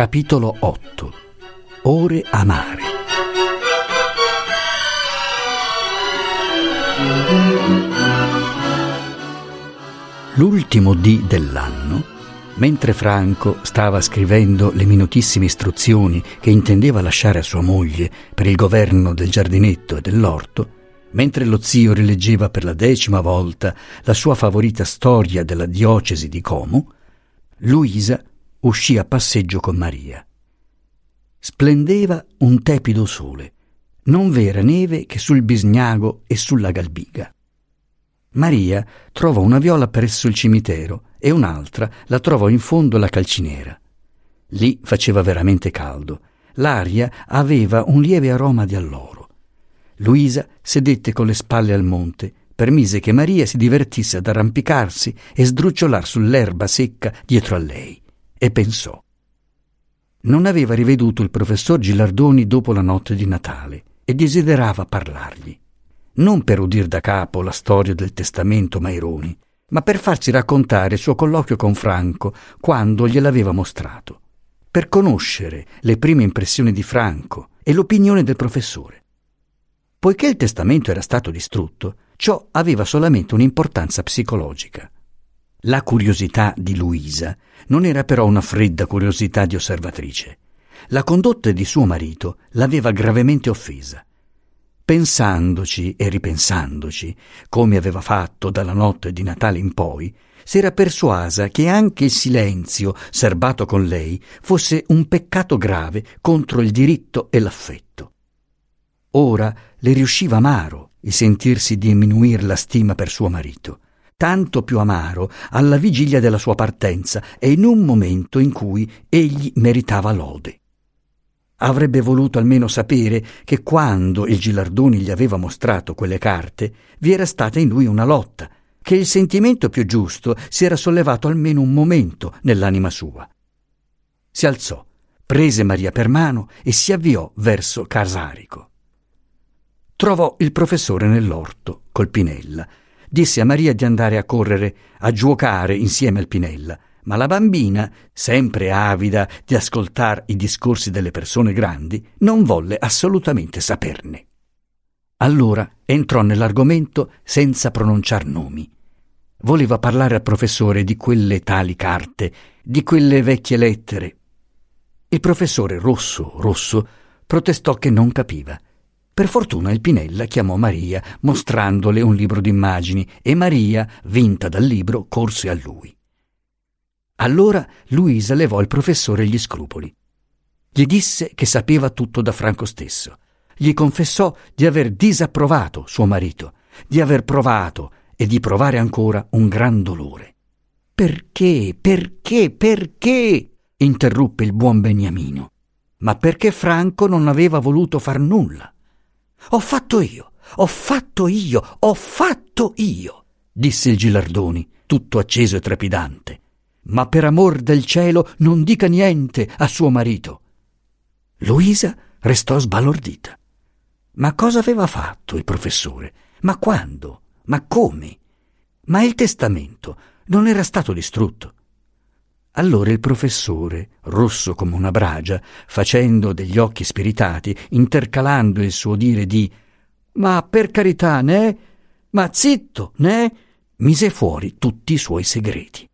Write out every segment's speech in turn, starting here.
Capitolo 8 Ore amare. L'ultimo dì dell'anno, mentre Franco stava scrivendo le minutissime istruzioni che intendeva lasciare a sua moglie per il governo del giardinetto e dell'orto, mentre lo zio rileggeva per la decima volta la sua favorita storia della diocesi di Como, Luisa uscì a passeggio con Maria. Splendeva un tepido sole, non vera neve che sul Bisgnago e sulla Galbiga. Maria trovò una viola presso il cimitero e un'altra la trovò in fondo alla calciniera. Lì faceva veramente caldo. L'aria aveva un lieve aroma di alloro. Luisa sedette con le spalle al monte, permise che Maria si divertisse ad arrampicarsi e sdrucciolar sull'erba secca dietro a lei, e pensò. Non aveva riveduto il professor Gilardoni dopo la notte di Natale e desiderava parlargli non per udir da capo la storia del testamento Maironi, ma per farsi raccontare il suo colloquio con Franco quando gliel'aveva mostrato, per conoscere le prime impressioni di Franco e l'opinione del professore. Poiché il testamento era stato distrutto, ciò aveva solamente un'importanza psicologica. La curiosità di Luisa non era però una fredda curiosità di osservatrice. La condotta di suo marito l'aveva gravemente offesa pensandoci e ripensandoci, come aveva fatto dalla notte di Natale in poi, s'era persuasa che anche il silenzio serbato con lei fosse un peccato grave contro il diritto e l'affetto. Ora le riusciva amaro il sentirsi diminuir la stima per suo marito, tanto più amaro alla vigilia della sua partenza e in un momento in cui egli meritava lode. Avrebbe voluto almeno sapere che quando il Gilardoni gli aveva mostrato quelle carte vi era stata in lui una lotta, che il sentimento più giusto si era sollevato almeno un momento nell'anima sua. Si alzò, prese Maria per mano e si avviò verso Casarico. Trovò il professore nell'orto, col Pinella. Disse a Maria di andare a correre, a giocare insieme al Pinella ma la bambina, sempre avida di ascoltare i discorsi delle persone grandi, non volle assolutamente saperne. Allora entrò nell'argomento senza pronunciar nomi. Voleva parlare al professore di quelle tali carte, di quelle vecchie lettere. Il professore rosso, rosso, protestò che non capiva. Per fortuna il Pinella chiamò Maria, mostrandole un libro d'immagini, e Maria, vinta dal libro, corse a lui. Allora Luisa levò al professore gli scrupoli. Gli disse che sapeva tutto da Franco stesso. Gli confessò di aver disapprovato suo marito, di aver provato e di provare ancora un gran dolore. Perché, perché, perché? interruppe il buon Beniamino. Ma perché Franco non aveva voluto far nulla. Ho fatto io, ho fatto io, ho fatto io, disse il Gilardoni, tutto acceso e trepidante ma per amor del cielo non dica niente a suo marito. Luisa restò sbalordita. Ma cosa aveva fatto il professore? Ma quando? Ma come? Ma il testamento non era stato distrutto. Allora il professore, rosso come una bragia, facendo degli occhi spiritati, intercalando il suo dire di Ma per carità, né? Ma zitto, né? mise fuori tutti i suoi segreti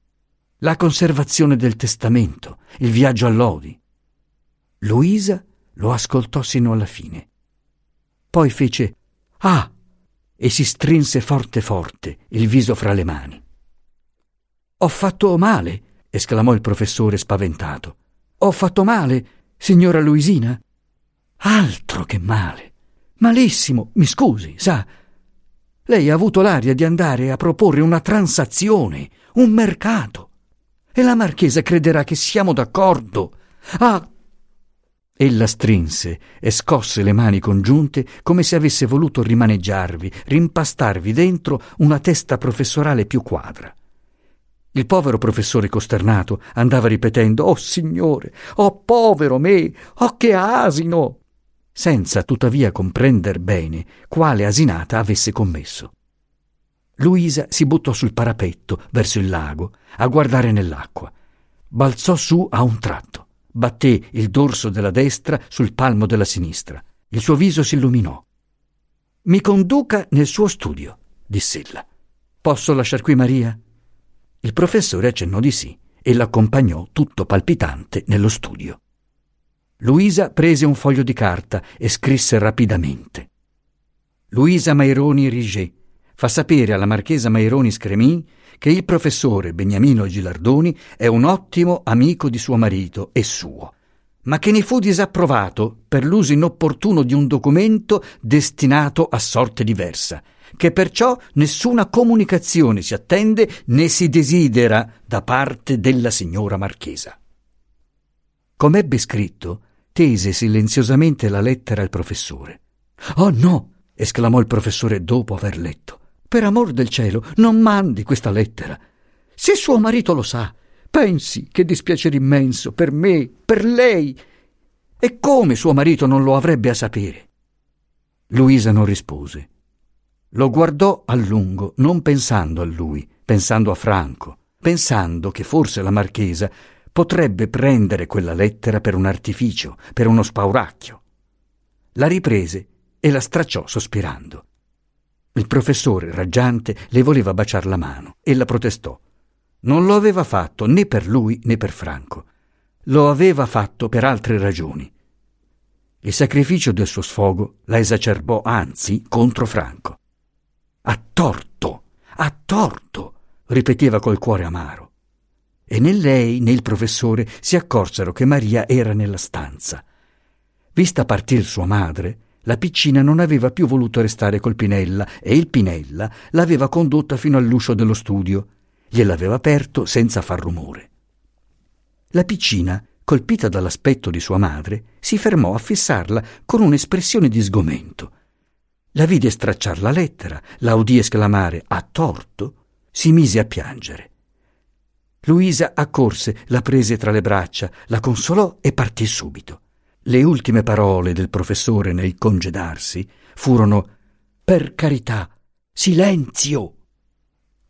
la conservazione del testamento, il viaggio a Lodi. Luisa lo ascoltò sino alla fine. Poi fece Ah! e si strinse forte forte il viso fra le mani. Ho fatto male, esclamò il professore spaventato. Ho fatto male, signora Luisina? Altro che male. Malissimo, mi scusi, sa. Lei ha avuto l'aria di andare a proporre una transazione, un mercato e la marchesa crederà che siamo d'accordo. Ah! Ella strinse e scosse le mani congiunte come se avesse voluto rimaneggiarvi, rimpastarvi dentro una testa professorale più quadra. Il povero professore costernato andava ripetendo Oh signore, oh povero me, oh che asino, senza tuttavia comprender bene quale asinata avesse commesso. Luisa si buttò sul parapetto verso il lago a guardare nell'acqua. Balzò su a un tratto. batté il dorso della destra sul palmo della sinistra. Il suo viso si illuminò. Mi conduca nel suo studio, diss'ella. Posso lasciar qui Maria? Il professore accennò di sì e l'accompagnò tutto palpitante nello studio. Luisa prese un foglio di carta e scrisse rapidamente. Luisa Maironi Riget fa sapere alla marchesa Maironi Scremin che il professore Beniamino Gilardoni è un ottimo amico di suo marito e suo, ma che ne fu disapprovato per l'uso inopportuno di un documento destinato a sorte diversa, che perciò nessuna comunicazione si attende né si desidera da parte della signora marchesa. Com'ebbe scritto, tese silenziosamente la lettera al professore. Oh no! esclamò il professore dopo aver letto. Per amor del cielo, non mandi questa lettera. Se suo marito lo sa, pensi che dispiacere immenso per me, per lei. E come suo marito non lo avrebbe a sapere? Luisa non rispose. Lo guardò a lungo, non pensando a lui, pensando a Franco, pensando che forse la marchesa potrebbe prendere quella lettera per un artificio, per uno spauracchio. La riprese e la stracciò sospirando. Il professore, raggiante, le voleva baciar la mano. Ella protestò. Non lo aveva fatto né per lui né per Franco. Lo aveva fatto per altre ragioni. Il sacrificio del suo sfogo la esacerbò anzi contro Franco. Ha torto, ha torto, ripeteva col cuore amaro. E né lei né il professore si accorsero che Maria era nella stanza. Vista partir sua madre, la piccina non aveva più voluto restare col Pinella e il Pinella l'aveva condotta fino all'uscio dello studio. Gliel'aveva aperto senza far rumore. La piccina, colpita dall'aspetto di sua madre, si fermò a fissarla con un'espressione di sgomento. La vide stracciar la lettera, la udì esclamare a torto, si mise a piangere. Luisa accorse, la prese tra le braccia, la consolò e partì subito. Le ultime parole del professore nel congedarsi furono Per carità, silenzio.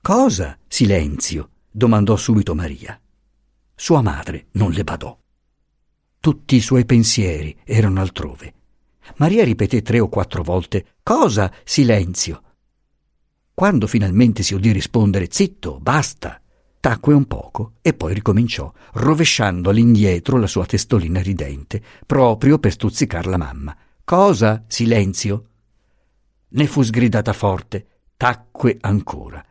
Cosa silenzio? domandò subito Maria. Sua madre non le badò. Tutti i suoi pensieri erano altrove. Maria ripeté tre o quattro volte Cosa silenzio? Quando finalmente si udì rispondere Zitto, basta, Tacque un poco e poi ricominciò, rovesciando all'indietro la sua testolina ridente, proprio per stuzzicar la mamma. Cosa? Silenzio. Ne fu sgridata forte, tacque ancora.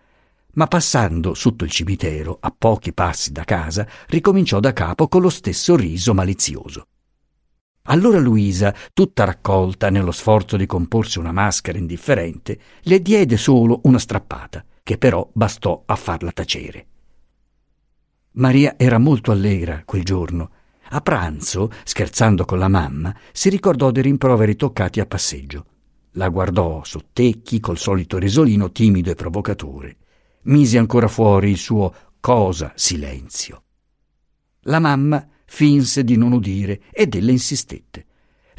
Ma passando sotto il cimitero, a pochi passi da casa, ricominciò da capo con lo stesso riso malizioso. Allora Luisa, tutta raccolta nello sforzo di comporsi una maschera indifferente, le diede solo una strappata, che però bastò a farla tacere. Maria era molto allegra quel giorno. A pranzo, scherzando con la mamma, si ricordò dei rimproveri toccati a passeggio. La guardò sottecchi col solito risolino timido e provocatore. Mise ancora fuori il suo cosa silenzio. La mamma finse di non udire ed ella insistette.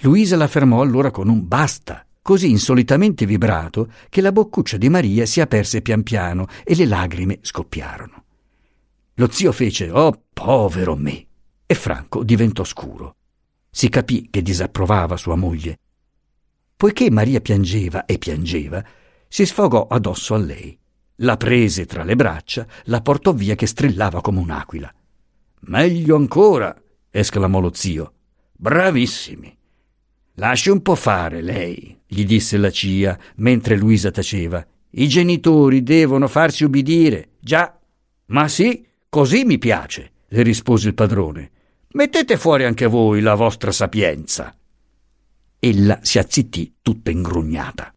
Luisa la fermò allora con un basta, così insolitamente vibrato che la boccuccia di Maria si aperse pian piano e le lagrime scoppiarono. Lo zio fece Oh, povero me! e Franco diventò scuro. Si capì che disapprovava sua moglie. Poiché Maria piangeva e piangeva, si sfogò addosso a lei. La prese tra le braccia, la portò via che strillava come un'aquila. Meglio ancora! Esclamò lo zio. Bravissimi! Lasci un po' fare lei, gli disse la cia mentre Luisa taceva. I genitori devono farsi ubbidire. Già. Ma sì, Così mi piace, le rispose il padrone. Mettete fuori anche voi la vostra sapienza. Ella si azzittì tutta ingrugnata.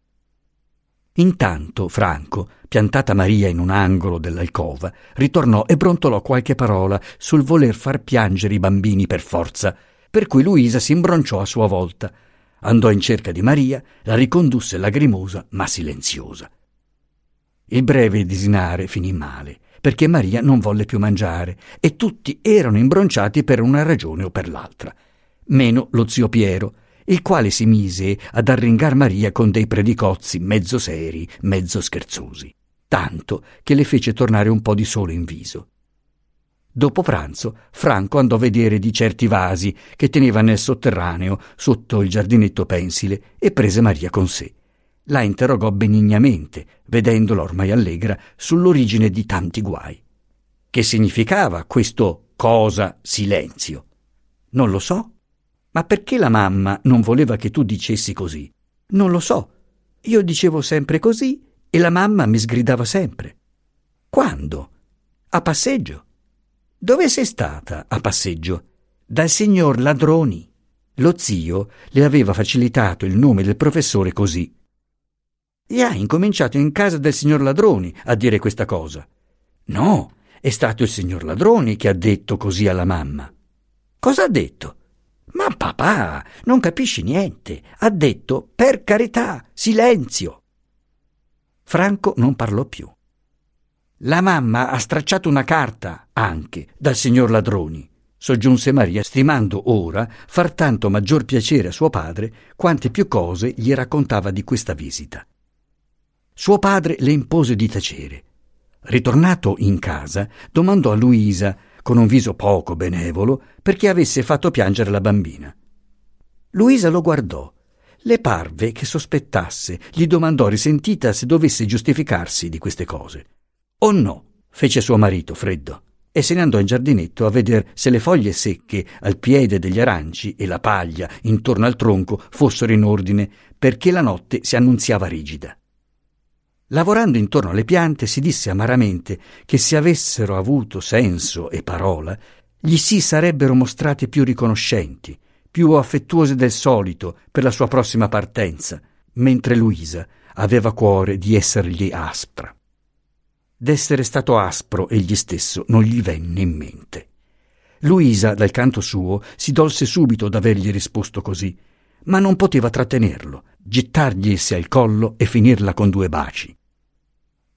Intanto Franco, piantata Maria in un angolo dell'alcova, ritornò e brontolò qualche parola sul voler far piangere i bambini per forza, per cui Luisa si imbronciò a sua volta. Andò in cerca di Maria, la ricondusse lagrimosa ma silenziosa. Il breve disinare finì male perché Maria non volle più mangiare e tutti erano imbronciati per una ragione o per l'altra. Meno lo zio Piero, il quale si mise ad arringar Maria con dei predicozzi mezzo seri, mezzo scherzosi, tanto che le fece tornare un po' di sole in viso. Dopo pranzo, Franco andò a vedere di certi vasi che teneva nel sotterraneo sotto il giardinetto pensile e prese Maria con sé. La interrogò benignamente, vedendola ormai allegra sull'origine di tanti guai. Che significava questo cosa silenzio? Non lo so. Ma perché la mamma non voleva che tu dicessi così? Non lo so. Io dicevo sempre così e la mamma mi sgridava sempre. Quando? A passeggio. Dove sei stata a passeggio? Dal signor Ladroni. Lo zio le aveva facilitato il nome del professore così. E ha incominciato in casa del signor Ladroni a dire questa cosa. No, è stato il signor Ladroni che ha detto così alla mamma. Cosa ha detto? Ma papà, non capisci niente. Ha detto, per carità, silenzio. Franco non parlò più. La mamma ha stracciato una carta, anche, dal signor Ladroni, soggiunse Maria, stimando ora far tanto maggior piacere a suo padre quante più cose gli raccontava di questa visita. Suo padre le impose di tacere. Ritornato in casa, domandò a Luisa, con un viso poco benevolo, perché avesse fatto piangere la bambina. Luisa lo guardò. Le parve che sospettasse, gli domandò risentita se dovesse giustificarsi di queste cose. Oh no, fece suo marito freddo, e se ne andò in giardinetto a vedere se le foglie secche al piede degli aranci e la paglia intorno al tronco fossero in ordine, perché la notte si annunziava rigida. Lavorando intorno alle piante si disse amaramente che se avessero avuto senso e parola, gli si sarebbero mostrate più riconoscenti, più affettuose del solito per la sua prossima partenza, mentre Luisa aveva cuore di essergli aspra. D'essere stato aspro egli stesso non gli venne in mente. Luisa, dal canto suo, si dolse subito d'avergli risposto così, ma non poteva trattenerlo, gettarglisi al collo e finirla con due baci.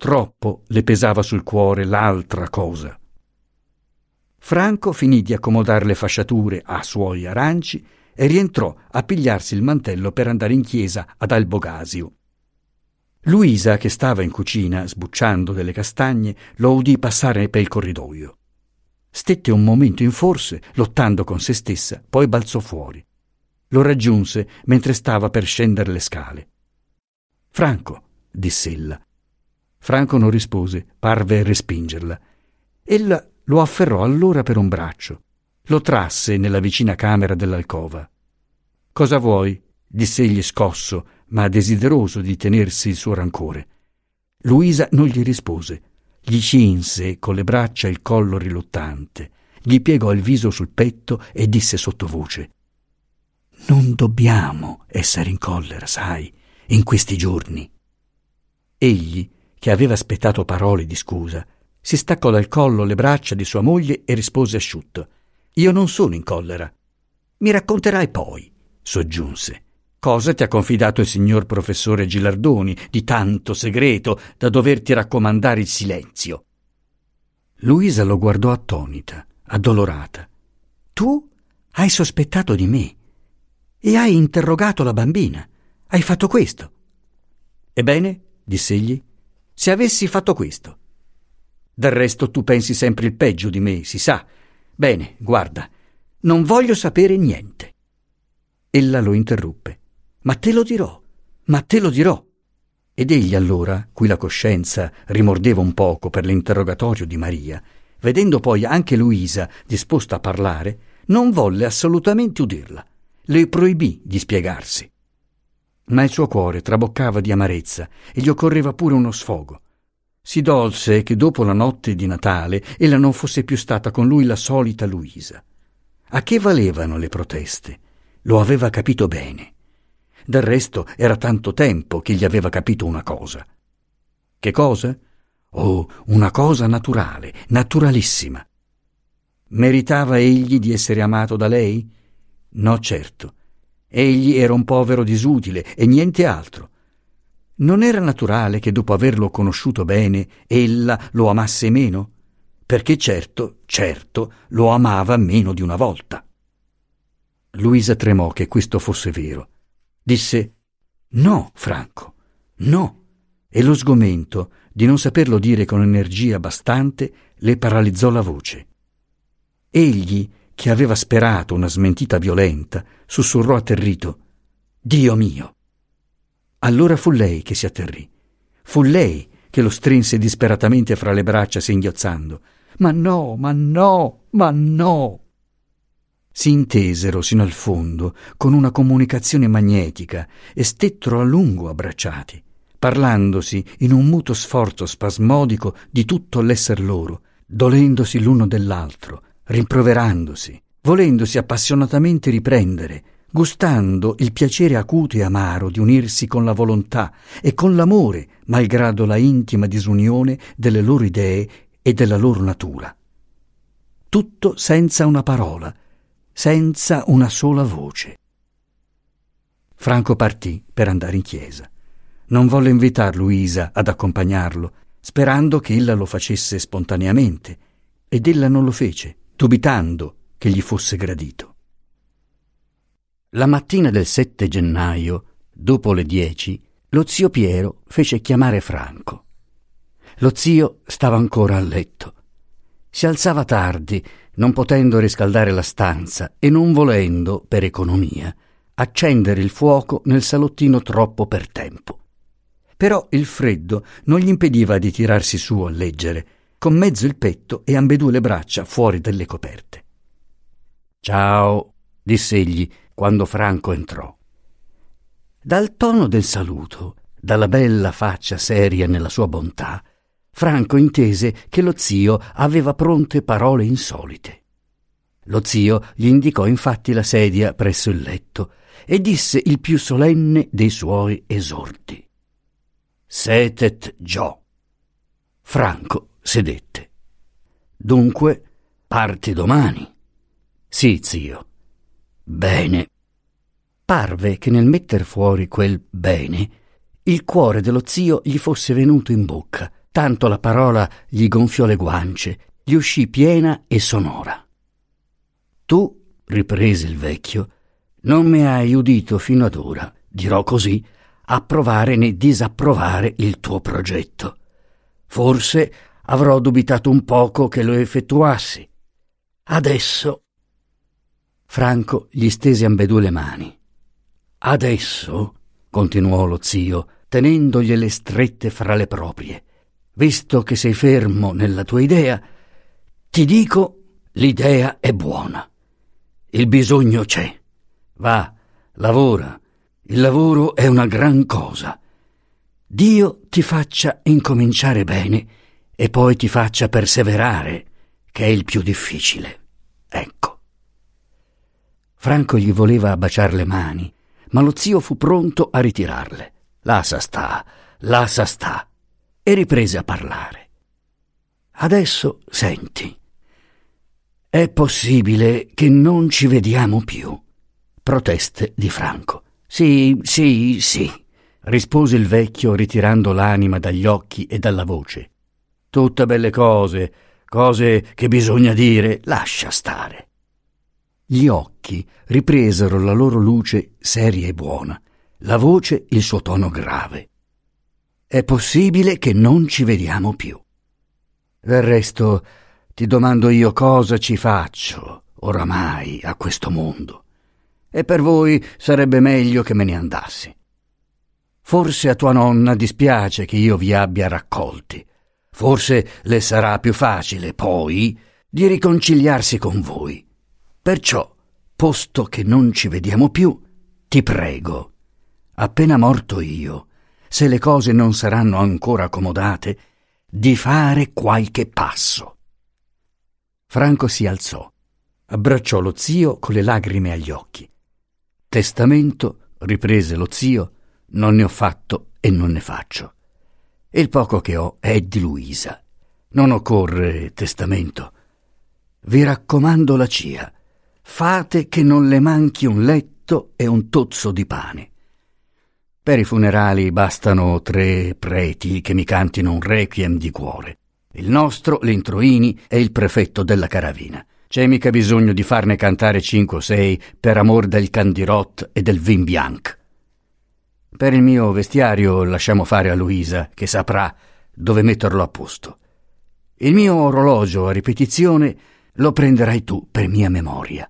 Troppo le pesava sul cuore l'altra cosa. Franco finì di accomodare le fasciature a suoi aranci e rientrò a pigliarsi il mantello per andare in chiesa ad Albogasio. Luisa, che stava in cucina sbucciando delle castagne, lo udì passare per il corridoio. Stette un momento in forse, lottando con se stessa, poi balzò fuori. Lo raggiunse mentre stava per scendere le scale. Franco, diss'ella. Franco non rispose, parve respingerla. Ella lo afferrò allora per un braccio. Lo trasse nella vicina camera dell'alcova. Cosa vuoi? diss'egli scosso, ma desideroso di tenersi il suo rancore. Luisa non gli rispose. Gli cinse con le braccia il collo riluttante, gli piegò il viso sul petto e disse sottovoce Non dobbiamo essere in collera, sai, in questi giorni. Egli, che aveva aspettato parole di scusa, si staccò dal collo le braccia di sua moglie e rispose asciutto Io non sono in collera. Mi racconterai poi, soggiunse. Cosa ti ha confidato il signor professore Gilardoni di tanto segreto da doverti raccomandare il silenzio? Luisa lo guardò attonita, addolorata. Tu hai sospettato di me e hai interrogato la bambina. Hai fatto questo. Ebbene, diss'egli, se avessi fatto questo. Del resto tu pensi sempre il peggio di me, si sa. Bene, guarda, non voglio sapere niente. Ella lo interruppe. Ma te lo dirò, ma te lo dirò. Ed egli allora, cui la coscienza rimordeva un poco per l'interrogatorio di Maria, vedendo poi anche Luisa disposta a parlare, non volle assolutamente udirla. Le proibì di spiegarsi. Ma il suo cuore traboccava di amarezza e gli occorreva pure uno sfogo. Si dolse che dopo la notte di Natale ella non fosse più stata con lui la solita Luisa. A che valevano le proteste? Lo aveva capito bene. Del resto era tanto tempo che gli aveva capito una cosa. Che cosa? Oh, una cosa naturale, naturalissima. Meritava egli di essere amato da lei? No, certo. Egli era un povero disutile e niente altro. Non era naturale che dopo averlo conosciuto bene ella lo amasse meno? Perché certo, certo, lo amava meno di una volta. Luisa tremò che questo fosse vero Disse No, Franco, no. E lo sgomento di non saperlo dire con energia bastante le paralizzò la voce. Egli, che aveva sperato una smentita violenta, sussurrò atterrito Dio mio. Allora fu lei che si atterrì. Fu lei che lo strinse disperatamente fra le braccia singhiozzando. Ma no, ma no, ma no. Si intesero sino al fondo con una comunicazione magnetica e stettero a lungo abbracciati, parlandosi in un muto sforzo spasmodico di tutto l'esser loro, dolendosi l'uno dell'altro, rimproverandosi, volendosi appassionatamente riprendere, gustando il piacere acuto e amaro di unirsi con la volontà e con l'amore, malgrado la intima disunione delle loro idee e della loro natura. Tutto senza una parola, senza una sola voce. Franco partì per andare in chiesa. Non volle invitar Luisa ad accompagnarlo, sperando che ella lo facesse spontaneamente, ed ella non lo fece, dubitando che gli fosse gradito. La mattina del 7 gennaio, dopo le dieci, lo zio Piero fece chiamare Franco. Lo zio stava ancora a letto. Si alzava tardi non potendo riscaldare la stanza e non volendo, per economia, accendere il fuoco nel salottino troppo per tempo. Però il freddo non gli impediva di tirarsi su a leggere, con mezzo il petto e ambedue le braccia fuori delle coperte. Ciao, diss'egli quando Franco entrò. Dal tono del saluto, dalla bella faccia seria nella sua bontà, Franco intese che lo zio aveva pronte parole insolite. Lo zio gli indicò infatti la sedia presso il letto e disse il più solenne dei suoi esordi. Setet Gio. Franco sedette. Dunque, parti domani. Sì, zio. Bene. Parve che nel metter fuori quel bene, il cuore dello zio gli fosse venuto in bocca tanto la parola gli gonfiò le guance, gli uscì piena e sonora. Tu, riprese il vecchio, non mi hai udito fino ad ora, dirò così, approvare né disapprovare il tuo progetto. Forse avrò dubitato un poco che lo effettuassi. Adesso. Franco gli stese ambedue le mani. Adesso, continuò lo zio, tenendogliele strette fra le proprie, visto che sei fermo nella tua idea, ti dico l'idea è buona. Il bisogno c'è. Va, lavora. Il lavoro è una gran cosa. Dio ti faccia incominciare bene e poi ti faccia perseverare, che è il più difficile. Ecco. Franco gli voleva baciar le mani, ma lo zio fu pronto a ritirarle. L'asa sta, l'asa sta e riprese a parlare. Adesso senti. È possibile che non ci vediamo più. Proteste di Franco. Sì, sì, sì, rispose il vecchio ritirando l'anima dagli occhi e dalla voce. Tutte belle cose, cose che bisogna dire, lascia stare. Gli occhi ripresero la loro luce seria e buona, la voce il suo tono grave è possibile che non ci vediamo più. Del resto, ti domando io cosa ci faccio oramai a questo mondo. E per voi sarebbe meglio che me ne andassi. Forse a tua nonna dispiace che io vi abbia raccolti. Forse le sarà più facile, poi, di riconciliarsi con voi. Perciò, posto che non ci vediamo più, ti prego, appena morto io, se le cose non saranno ancora accomodate, di fare qualche passo. Franco si alzò, abbracciò lo zio con le lagrime agli occhi. Testamento, riprese lo zio, non ne ho fatto e non ne faccio. Il poco che ho è di Luisa. Non occorre testamento. Vi raccomando la cia. Fate che non le manchi un letto e un tozzo di pane. Per i funerali bastano tre preti che mi cantino un requiem di cuore. Il nostro, l'Introini, è il prefetto della caravina. C'è mica bisogno di farne cantare cinque o sei per amor del candirot e del vin bianc. Per il mio vestiario lasciamo fare a Luisa, che saprà dove metterlo a posto. Il mio orologio a ripetizione lo prenderai tu per mia memoria.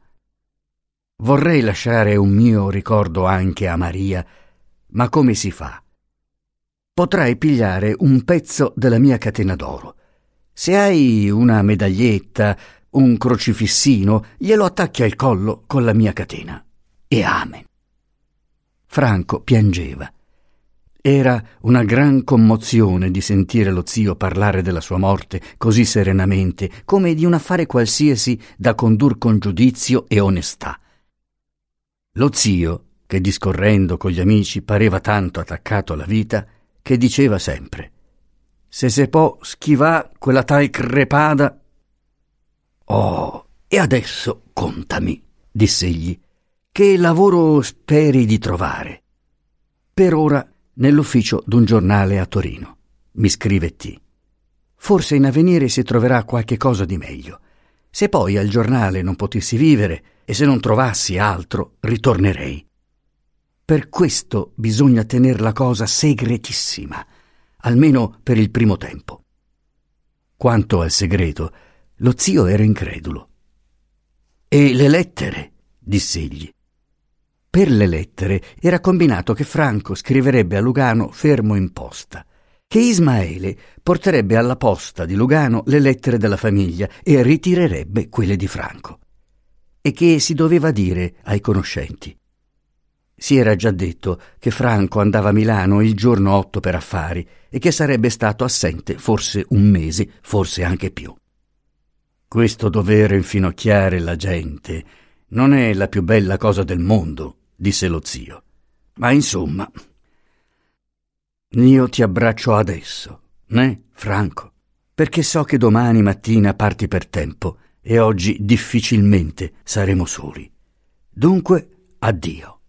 Vorrei lasciare un mio ricordo anche a Maria, ma come si fa? Potrai pigliare un pezzo della mia catena d'oro. Se hai una medaglietta, un crocifissino, glielo attacchi al collo con la mia catena. E amen. Franco piangeva. Era una gran commozione di sentire lo zio parlare della sua morte così serenamente, come di un affare qualsiasi da condur con giudizio e onestà. Lo zio, che discorrendo con gli amici pareva tanto attaccato alla vita, che diceva sempre Se se può schivà quella tal crepada. Oh, e adesso contami, diss'egli, che lavoro speri di trovare? Per ora nell'ufficio d'un giornale a Torino. Mi scrive T. Forse in avvenire si troverà qualche cosa di meglio. Se poi al giornale non potessi vivere, e se non trovassi altro ritornerei. Per questo bisogna tener la cosa segretissima, almeno per il primo tempo. Quanto al segreto, lo zio era incredulo. E le lettere? diss'egli. Per le lettere era combinato che Franco scriverebbe a Lugano fermo in posta, che Ismaele porterebbe alla posta di Lugano le lettere della famiglia e ritirerebbe quelle di Franco e che si doveva dire ai conoscenti. Si era già detto che Franco andava a Milano il giorno 8 per affari e che sarebbe stato assente forse un mese, forse anche più. Questo dover infinocchiare la gente non è la più bella cosa del mondo, disse lo zio. Ma insomma, io ti abbraccio adesso, né, Franco? Perché so che domani mattina parti per tempo e oggi difficilmente saremo soli. Dunque, addio.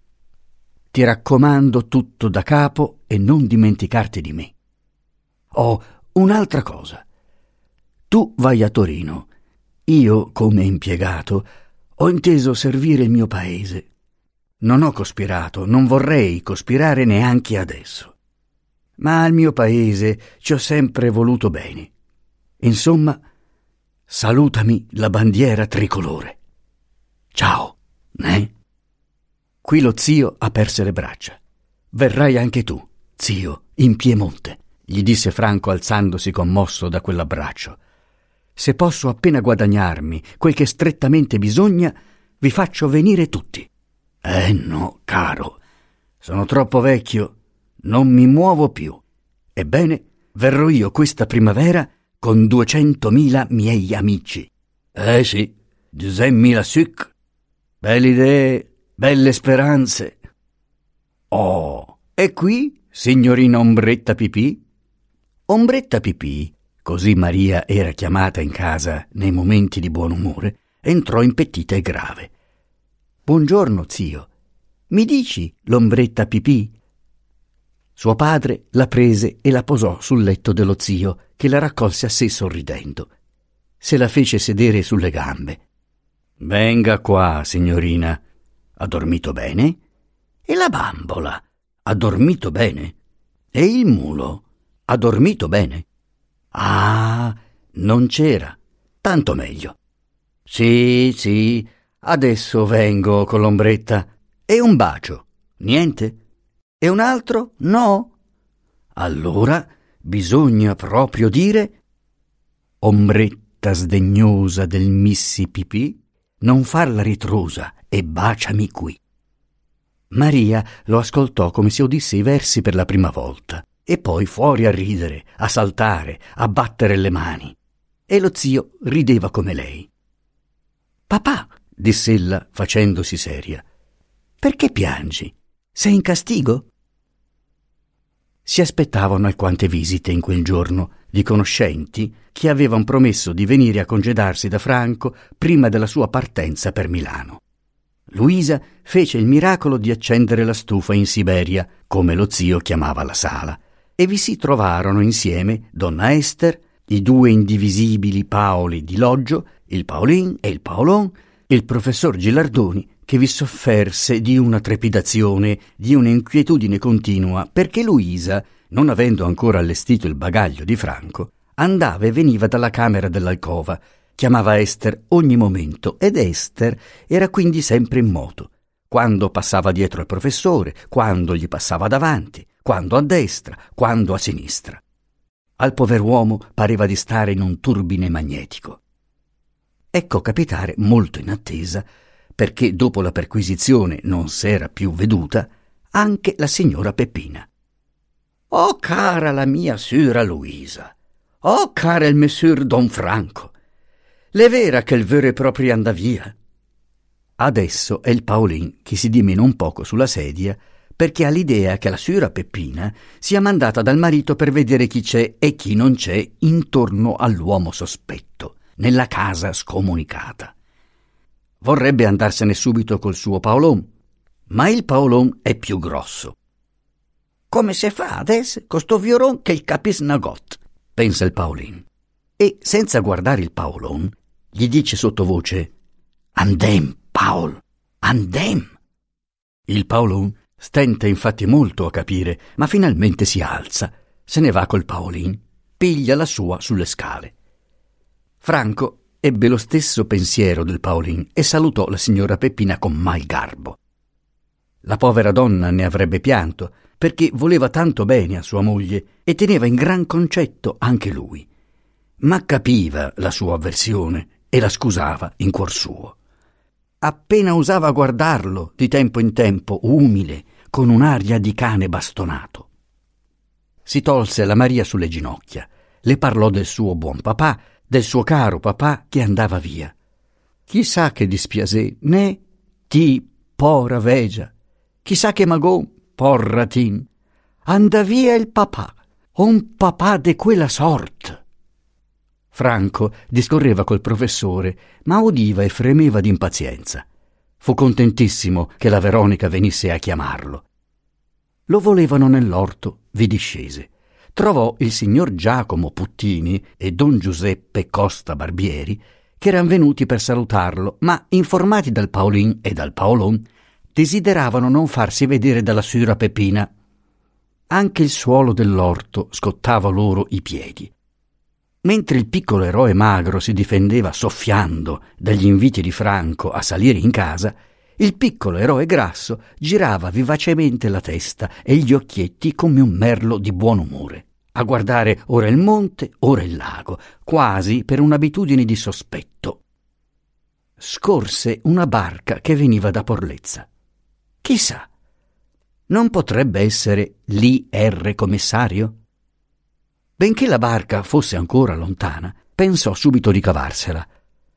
Ti raccomando tutto da capo e non dimenticarti di me. Oh, un'altra cosa. Tu vai a Torino. Io, come impiegato, ho inteso servire il mio paese. Non ho cospirato, non vorrei cospirare neanche adesso. Ma al mio paese ci ho sempre voluto bene. Insomma, Salutami la bandiera tricolore. Ciao, né? Qui lo zio aperse le braccia. Verrai anche tu, zio, in Piemonte, gli disse Franco alzandosi commosso da quell'abbraccio. Se posso appena guadagnarmi quel che strettamente bisogna, vi faccio venire tutti. Eh no, caro, sono troppo vecchio, non mi muovo più. Ebbene, verrò io questa primavera con duecentomila miei amici. Eh sì, duemila suc. Belle idee, belle speranze. Oh, e qui, signorina Ombretta Pipì? Ombretta Pipì, così Maria era chiamata in casa nei momenti di buon umore, entrò impettita e grave. Buongiorno, zio. Mi dici l'ombretta Pipì? Suo padre la prese e la posò sul letto dello zio, che la raccolse a sé sorridendo. Se la fece sedere sulle gambe. Venga qua, signorina. Ha dormito bene? E la bambola? Ha dormito bene? E il mulo? Ha dormito bene? Ah, non c'era. Tanto meglio. Sì, sì, adesso vengo con l'ombretta. E un bacio? Niente? E un altro? No? Allora bisogna proprio dire ombretta sdegnosa del Mississippi, non farla ritrosa e baciami qui. Maria lo ascoltò come se udisse i versi per la prima volta, e poi fuori a ridere, a saltare, a battere le mani. E lo zio rideva come lei. Papà, diss'ella facendosi seria, perché piangi? Sei in castigo? Si aspettavano alquante visite in quel giorno di conoscenti che avevano promesso di venire a congedarsi da Franco prima della sua partenza per Milano. Luisa fece il miracolo di accendere la stufa in Siberia, come lo zio chiamava la sala, e vi si trovarono insieme donna Esther, i due indivisibili Paoli di Loggio, il Paolin e il Paolon, il professor Gilardoni che vi sofferse di una trepidazione, di un'inquietudine continua, perché Luisa, non avendo ancora allestito il bagaglio di Franco, andava e veniva dalla camera dell'alcova chiamava Esther ogni momento ed Esther era quindi sempre in moto, quando passava dietro al professore, quando gli passava davanti, quando a destra, quando a sinistra. Al pover'uomo pareva di stare in un turbine magnetico. Ecco capitare, molto in attesa, perché dopo la perquisizione non s'era più veduta, anche la signora Peppina. Oh cara la mia sura Luisa, oh cara il messer Don Franco, l'è vera che il vero e proprio anda via? Adesso è il Paolin che si dimena un poco sulla sedia perché ha l'idea che la signora Peppina sia mandata dal marito per vedere chi c'è e chi non c'è intorno all'uomo sospetto, nella casa scomunicata. Vorrebbe andarsene subito col suo Paolon, ma il Paolon è più grosso. Come se fa adesso con sto vioron che il capis nagot, pensa il Paolin. E senza guardare il Paolon, gli dice sottovoce Andem, Paol, andem. Il Paolon Stenta infatti molto a capire, ma finalmente si alza, se ne va col Paolin, piglia la sua sulle scale. Franco ebbe lo stesso pensiero del Paolin e salutò la signora Peppina con mal garbo. La povera donna ne avrebbe pianto, perché voleva tanto bene a sua moglie e teneva in gran concetto anche lui. Ma capiva la sua avversione e la scusava in cuor suo. Appena osava guardarlo di tempo in tempo, umile, con un'aria di cane bastonato. Si tolse la Maria sulle ginocchia, le parlò del suo buon papà, del suo caro papà che andava via. Chissà che dispiasè, né ti, pora vegia, chissà che magon, porratin, anda via il papà, un papà de quella sorte. Franco discorreva col professore, ma udiva e fremeva d'impazienza. Fu contentissimo che la Veronica venisse a chiamarlo. Lo volevano nell'orto, vi discese. Trovò il signor Giacomo Puttini e don Giuseppe Costa Barbieri, che erano venuti per salutarlo, ma informati dal Paolin e dal Paolon, desideravano non farsi vedere dalla signora Peppina. Anche il suolo dell'orto scottava loro i piedi. Mentre il piccolo eroe magro si difendeva soffiando dagli inviti di Franco a salire in casa, il piccolo eroe grasso girava vivacemente la testa e gli occhietti come un merlo di buon umore, a guardare ora il monte, ora il lago, quasi per un'abitudine di sospetto. Scorse una barca che veniva da Porlezza. Chissà, non potrebbe essere l'I.R. commissario? Benché la barca fosse ancora lontana, pensò subito di cavarsela.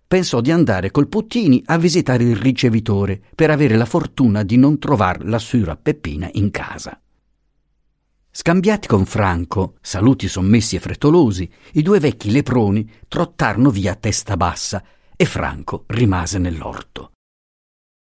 Pensò di andare col Puttini a visitare il ricevitore per avere la fortuna di non trovar la sura Peppina in casa. Scambiati con Franco, saluti sommessi e frettolosi, i due vecchi leproni trottarono via a testa bassa e Franco rimase nell'orto.